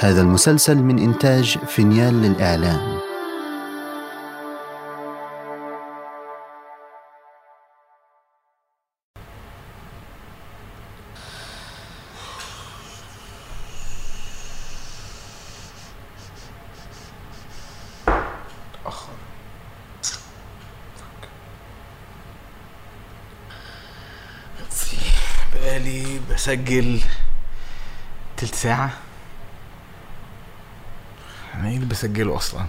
هذا المسلسل من إنتاج فينيال للإعلام. بسجل تلت ساعة. إيه اللي بسجله أصلا؟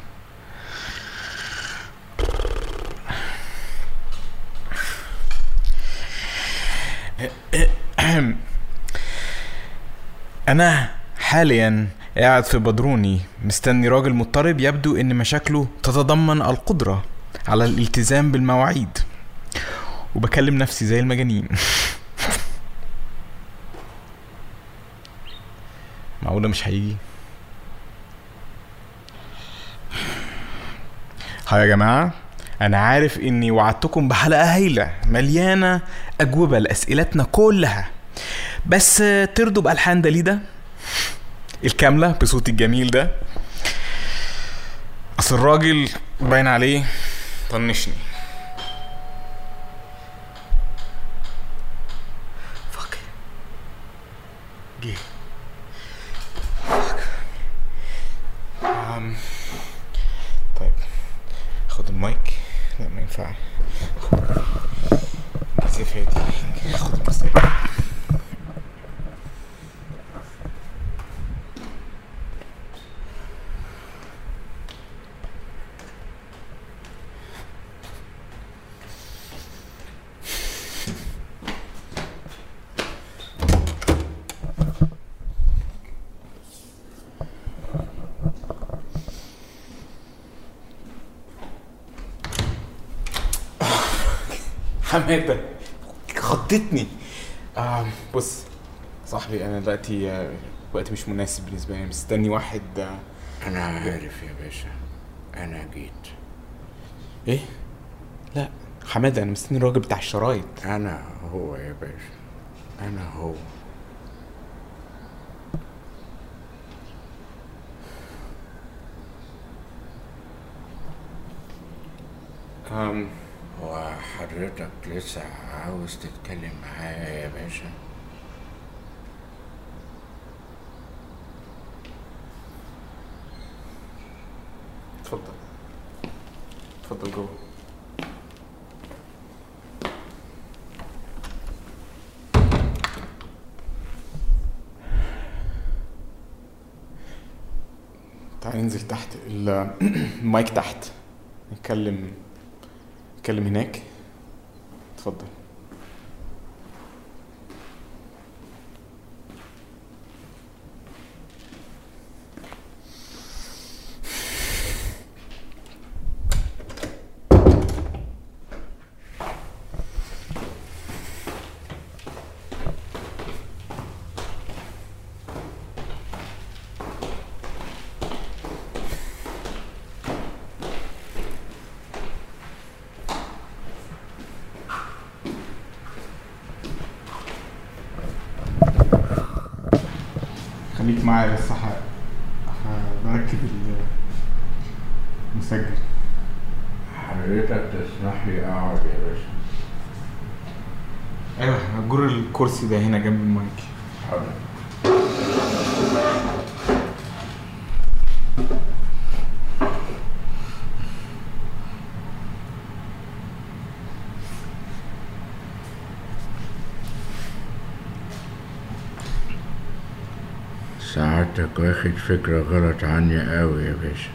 أنا حاليا قاعد في بدروني مستني راجل مضطرب يبدو إن مشاكله تتضمن القدرة على الالتزام بالمواعيد. وبكلم نفسي زي المجانين. معقولة مش هيجي؟ هاي يا جماعة أنا عارف إني وعدتكم بحلقة هايلة مليانة أجوبة لأسئلتنا كلها. بس ترضوا بألحان داليدا الكاملة بصوتي الجميل ده. أصل الراجل باين عليه طنشني. لا ما ينفعش المسافة دي خد المسافة حماده. خضتني آه بص صاحبي أنا دلوقتي آه، وقت مش مناسب بالنسبة لي. مستني واحد آه، أنا عارف يا باشا. أنا جيت. إيه؟ لا حماده أنا مستني الراجل بتاع الشرايط. أنا هو يا باشا. أنا هو. آم وحضرتك لسه عاوز تتكلم معايا يا باشا؟ اتفضل. اتفضل جوه. تعال ننزل تحت ال- المايك تحت. نتكلم نتكلم هناك. اتفضل خليك معايا بس بركب ال- المسجل. حضرتك تسمح لي أقعد يا باشا. أيوه هجر الكرسي ده هنا جنب المايك. حاضر. سعادتك واخد فكرة غلط عني قوي يا باشا.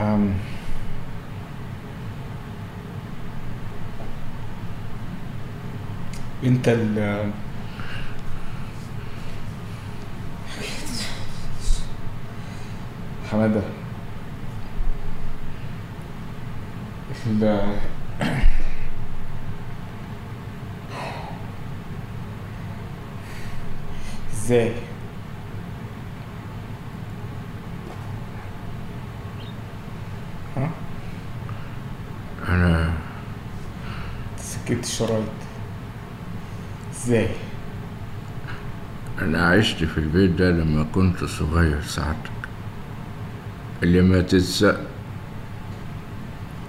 أم... أنت ال حمادة. ال إزاي ها؟ أنا سكت الشرايط إزاي أنا عشت في البيت ده لما كنت صغير ساعتك. اللي ما تتسق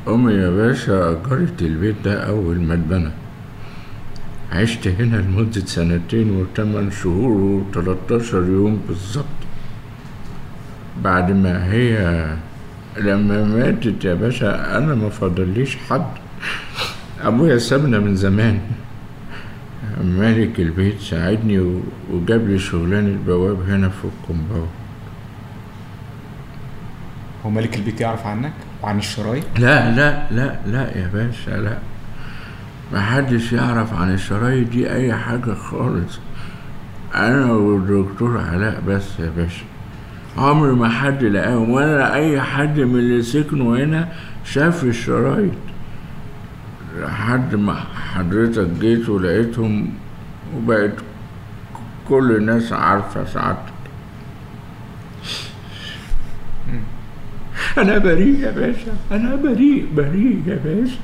أمي يا باشا أجرت البيت ده أول ما اتبنى. عشت هنا لمدة سنتين وثمان شهور وتلاتاشر يوم بالظبط. بعد ما هي لما ماتت يا باشا أنا ما فضليش حد. أبويا سابنا من زمان. مالك البيت ساعدني وجاب لي شغلانة بواب هنا في الكومباوند هو ملك البيت يعرف عنك؟ وعن الشرايط؟ لا لا لا لا يا باشا لا. محدش يعرف عن الشرايط دي أي حاجة خالص. أنا والدكتور علاء بس يا باشا. عمري ما حد لقاهم ولا أي حد من اللي سكنوا هنا شاف الشرايط. لحد ما حضرتك جيت ولقيتهم وبقت كل الناس عارفة سعادتك أنا بريء يا باشا. أنا بريء بريء يا باشا.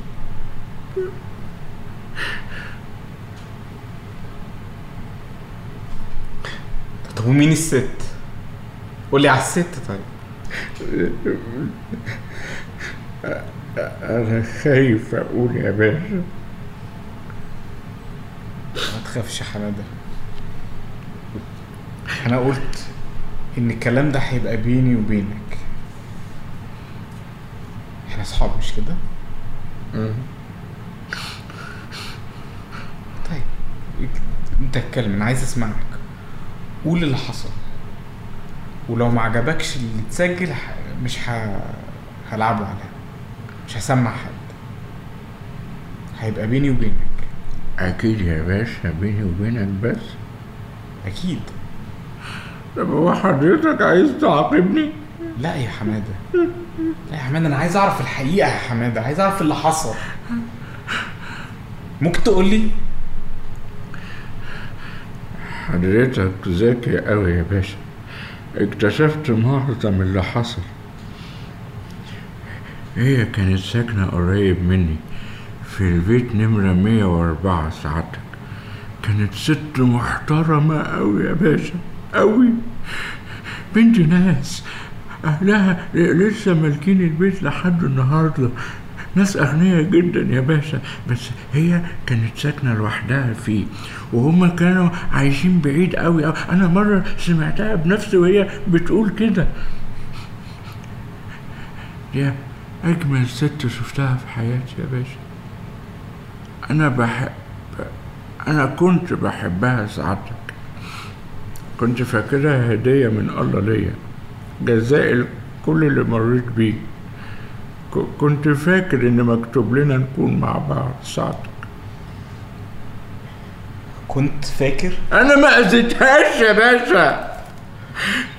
طب ومين الست؟ قول لي على الست طيب. أنا خايف أقول يا باشا. ما تخافش يا حمادة. أنا قلت إن الكلام ده هيبقى بيني وبينك. إحنا اصحاب مش كده؟ طيب انت اتكلم أنا عايز اسمعك. قول اللي حصل. ولو ما عجبكش اللي اتسجل مش ه... هلعبه عليها مش هسمع حد. هيبقى بيني وبينك. أكيد يا باشا بيني وبينك بس. أكيد. طب هو حضرتك عايز تعاقبني؟ لا يا حمادة. يا حمادة أنا عايز أعرف الحقيقة يا حمادة عايز أعرف اللي حصل. ممكن تقول لي؟ حضرتك ذكي أوي يا باشا. اكتشفت معظم اللي حصل. هي كانت ساكنة قريب مني في البيت نمرة 104 سعادتك كانت ست محترمة أوي يا باشا أوي. بنت ناس. أهلها لسه مالكين البيت لحد النهاردة. ناس أغنياء جدا يا باشا بس هي كانت ساكنة لوحدها فيه وهما كانوا عايشين بعيد قوي أوي. أنا مرة سمعتها بنفسي وهي بتقول كده. دي أجمل ست شفتها في حياتي يا باشا. أنا بحب أنا كنت بحبها سعادتك. كنت فاكرها هدية من الله ليا. جزاء كل اللي مريت بيه. كنت فاكر إن مكتوب لنا نكون مع بعض سعادتك كنت فاكر؟ أنا ما أذيتهاش يا باشا.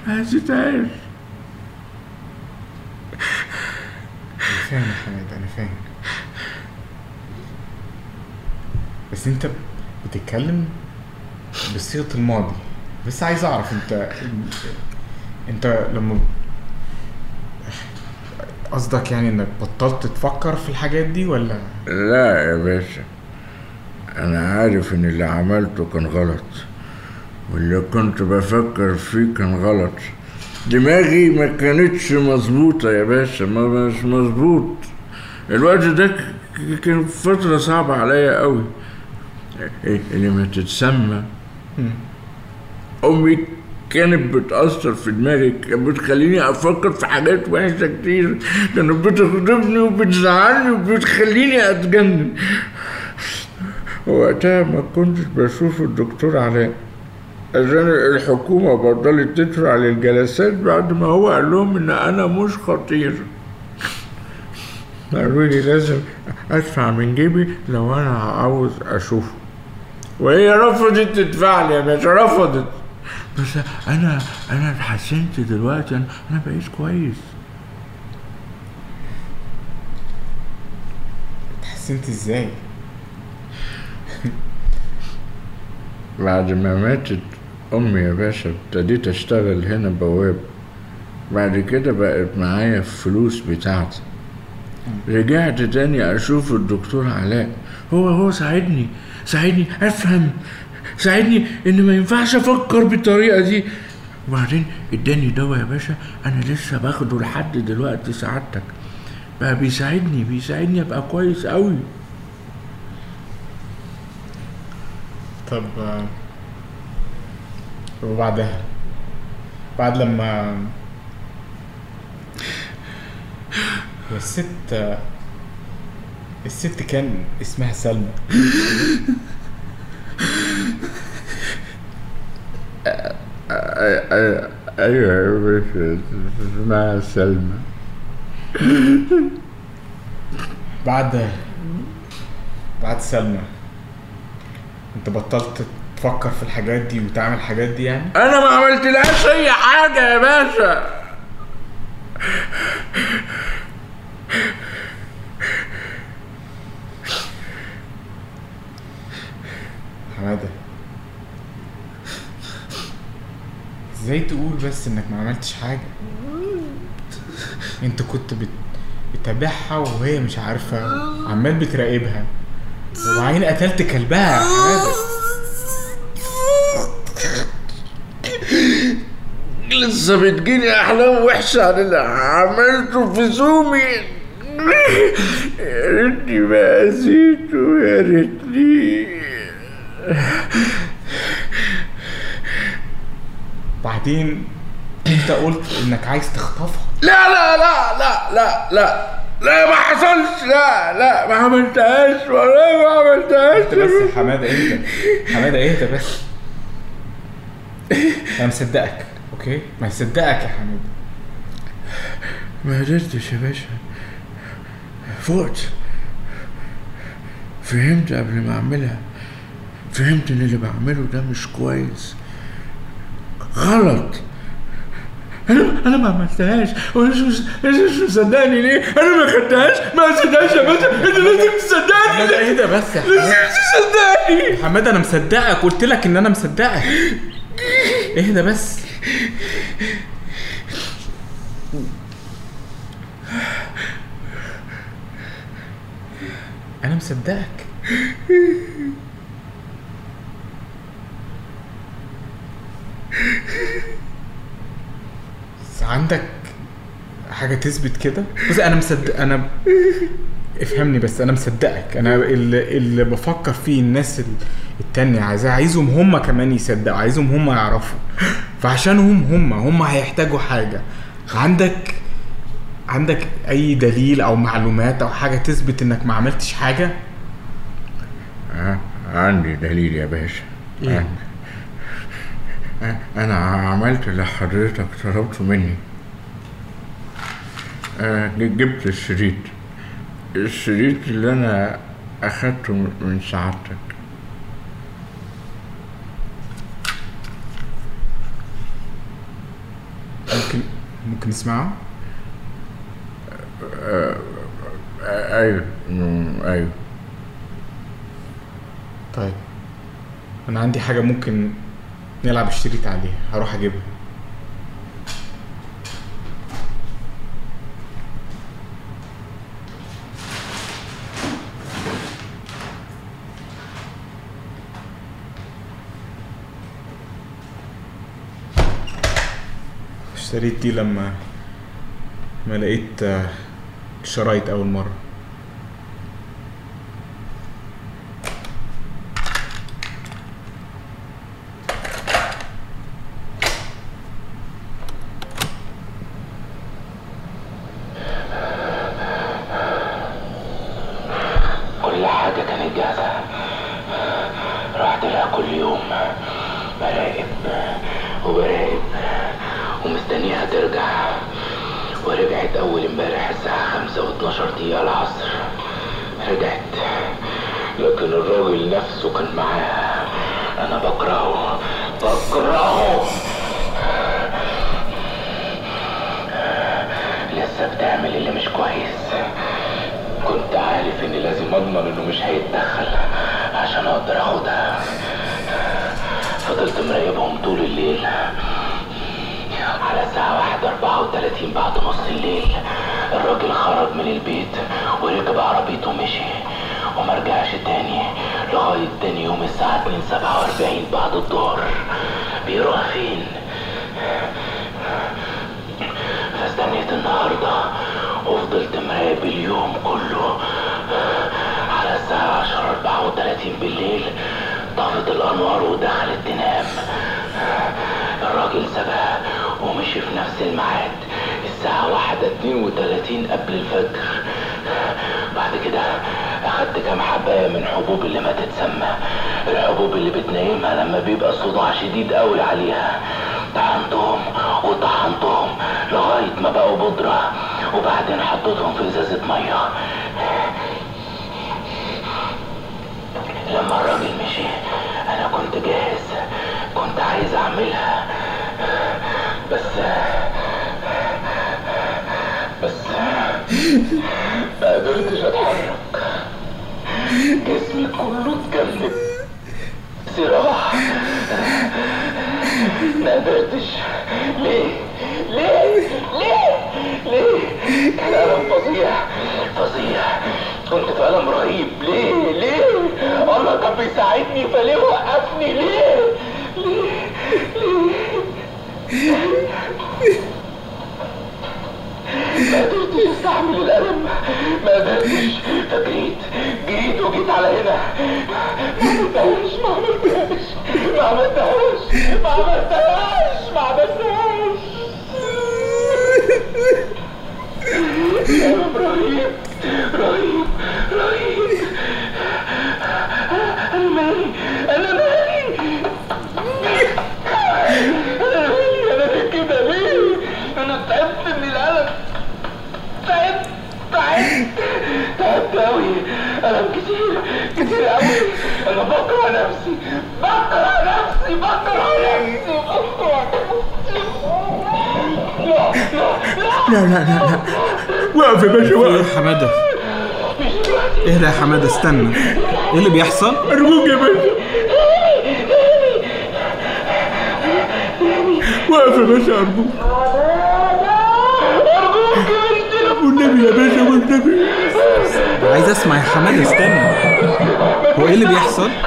ما أذيتهاش. أنا فاهم يا حماده أنا فاهم. بس أنت بتتكلم بصيغة الماضي. بس عايز أعرف أنت انت لما قصدك يعني انك بطلت تفكر في الحاجات دي ولا؟ لا يا باشا أنا عارف إن اللي عملته كان غلط واللي كنت بفكر فيه كان غلط. دماغي ما كانتش مظبوطة يا باشا ما مش مظبوط. الوقت ده كان فترة صعبة عليا قوي. اللي ما تتسمى. أمي كانت بتأثر في دماغي كانت بتخليني أفكر في حاجات وحشة كتير. كانت بتغضبني وبتزعلني وبتخليني أتجنن. وقتها ما كنتش بشوف الدكتور علاء عشان الحكومة بطلت تدفع للجلسات بعد ما هو قال لهم إن أنا مش خطير. قالوا لي لازم أدفع من جيبي لو أنا عاوز أشوفه. وهي رفضت تدفع لي يا باشا رفضت. بس أنا أنا اتحسنت دلوقتي أنا أنا بقيت كويس. اتحسنت إزاي؟ بعد ما ماتت أمي يا باشا ابتديت أشتغل هنا بواب. بعد كده بقت معايا الفلوس بتاعتي. رجعت تاني أشوف الدكتور علاء. هو هو ساعدني ساعدني أفهم ساعدني ان ما ينفعش أفكر بالطريقة دي. وبعدين إداني دواء يا باشا أنا لسه باخده لحد دلوقتي سعادتك. بقى بيساعدني بيساعدني أبقى كويس قوي طب وبعدها؟ بعد لما الست الست كان اسمها سلمى. أيوه يا باشا اسمها سلمى. بعد بعد سلمى. انت بطلت تفكر في الحاجات دي وتعمل الحاجات دي يعني؟ أنا ما عملتلهاش أي حاجة يا باشا. حماده إزاي تقول بس انك ما عملتش حاجة؟ انت كنت بت... بتتابعها وهي مش عارفة عمال بتراقبها. وبعدين قتلت كلبها. يا حماده لسه بتجيني أحلام وحشة عن اللي عملته في زومي. يا ريتني ما أذيته يا ريتني. بعدين انت قلت انك عايز تخطفها. لا لا لا لا لا لا لا ما حصلش. لا لا ما عملتهاش والله ما عملتهاش. انت بس حماده اهدى حماده اهدى بس؟ أنا مصدقك أوكي؟ ما يصدقك يا حماده. ما قدرتش يا باشا. فقت. فهمت قبل ما أعملها. فهمت إن اللي بعمله ده مش كويس. غلط. أنا أنا ما عملتهاش. وأنا مش مصدقني ليه؟ أنا ما خدتهاش. ما صدقش يا باشا. أنت لازم تصدقني. حماده اهدى بس؟ يا لازم تصدقني. حماده أنا مصدقك. قلت لك إن أنا مصدقك. اهدى بس؟ أنا مصدقك. عندك حاجة تثبت كده؟ بص أنا مصدق أنا افهمني بس أنا مصدقك. أنا اللي, اللي بفكر فيه الناس ال- التانية عايزاه عايزهم هم كمان يصدقوا عايزهم هم يعرفوا. فعشانهم هم هم هيحتاجوا حاجة. عندك عندك أي دليل أو معلومات أو حاجة تثبت إنك ما عملتش حاجة؟ عندي دليل يا باشا. إيه؟ عندي. أنا عملت اللي حضرتك طلبته مني. آه، جبت الشريط. الشريط اللي أنا أخدته من سعادتك. ممكن ممكن نسمعه؟ آه، أيوه أيوه. طيب. أنا عندي حاجة ممكن نلعب الشريط عليها. هروح أجيبها. اشتريت دي لما ما لقيت الشرايط أول مرة كل حاجة كانت جاهزة رحت لها كل يوم براقب وبراقب ومستنيها ترجع ورجعت أول امبارح الساعة خمسة واتناشر دقيقة العصر رجعت لكن كان معاها أنا بكرهه. بكرهه. لسه بتعمل اللي مش كويس. كنت عارف إني لازم أضمن إنه مش هيتدخل عشان أقدر آخدها. فضلت مراقبهم طول الليل. على الساعة واحدة أربعة وتلاتين بعد نص الليل. الراجل خرج من البيت وركب عربيته ومشي وما رجعش تاني. لغاية تاني يوم الساعة 2:47 بعد الظهر. بيروح فين؟ فاستنيت النهاردة وفضلت مراقب اليوم كله. على الساعة 10:34 بالليل طفت الأنوار ودخلت تنام. الراجل سابها ومشي في نفس الميعاد. الساعة واحدة اتنين وتلاتين قبل الفجر. بعد كده أخدت كام حباية من حبوب اللي ما تتسمى. الحبوب اللي بتنيمها لما بيبقى صداع شديد قوي عليها. طحنتهم وطحنتهم لغاية ما بقوا بودرة وبعدين حطيتهم في إزازة مية لما الراجل مشي أنا كنت جاهز كنت عايز أعملها بس بس ما قدرتش اتحرك جسمي كله اتجمد صراع ما قدرتش ليه؟ ليه؟ ليه؟ ليه؟ كان ألم فظيع. فظيع. كنت في ألم رهيب. ليه؟ ليه؟ الله كان بيساعدني فليه وقفني؟ ليه؟ ليه؟ ليه؟ ألم كتير كتير أوي أنا بكره نفسي بكره نفسي بكره نفسي بكره نفسي لا لا لا لا. وقف يا باشا إيه وقف يا حمادة؟ اهدى يا حمادة؟ استنى. إيه اللي بيحصل؟ أرجوك يا باشا. وقف يا باشا أرجوك. أرجوك مش دلوقتي والنبي يا باشا والنبي. عايز اسمع يا حماده استنى. هو إيه اللي بيحصل؟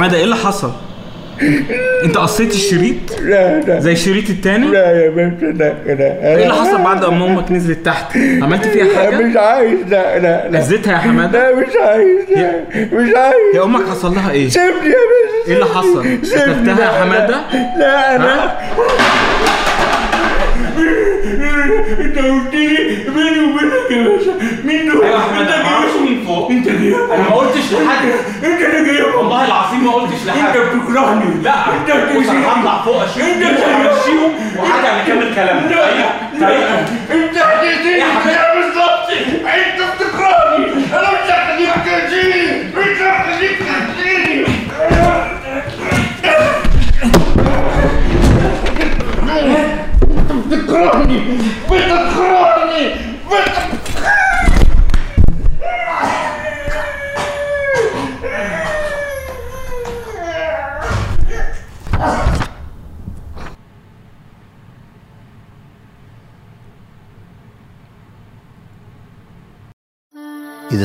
حماده إيه اللي حصل؟ أنت قصيت الشريط؟ لا لا. زي الشريط التاني؟ لا يا باشا لا لا. إيه اللي حصل بعد ما أمك نزلت تحت؟ عملت فيها حاجة؟ مش عايز لا لا لا. هزيتها يا حمادة؟ لا مش عايز لا. مش عايز. هي أمك حصل لها إيه؟ سيبني يا باشا إيه اللي حصل؟ قتلتها يا لا، حمادة؟ لا أنا انت قلت لي بيني وبينك يا باشا مين دول؟ أيوه يا حماده انت ما أعرفش مين فوق. انت جايبهم أنا ما قلتش لحد. انت اللي جايبهم والله العظيم ما قلتش انت لحد بتكرهني. لا انت بص أنا هطلع فوق أشوف انت انت همشيهم وهرجع نكمل كلامنا طيب طيب. انت هتأذيني يا حبيبي. كده بالظبط. انت بتكرهني. أنا مش هخليك تأذيني مش هخليك تأذيني بتكرهني بتكرهني.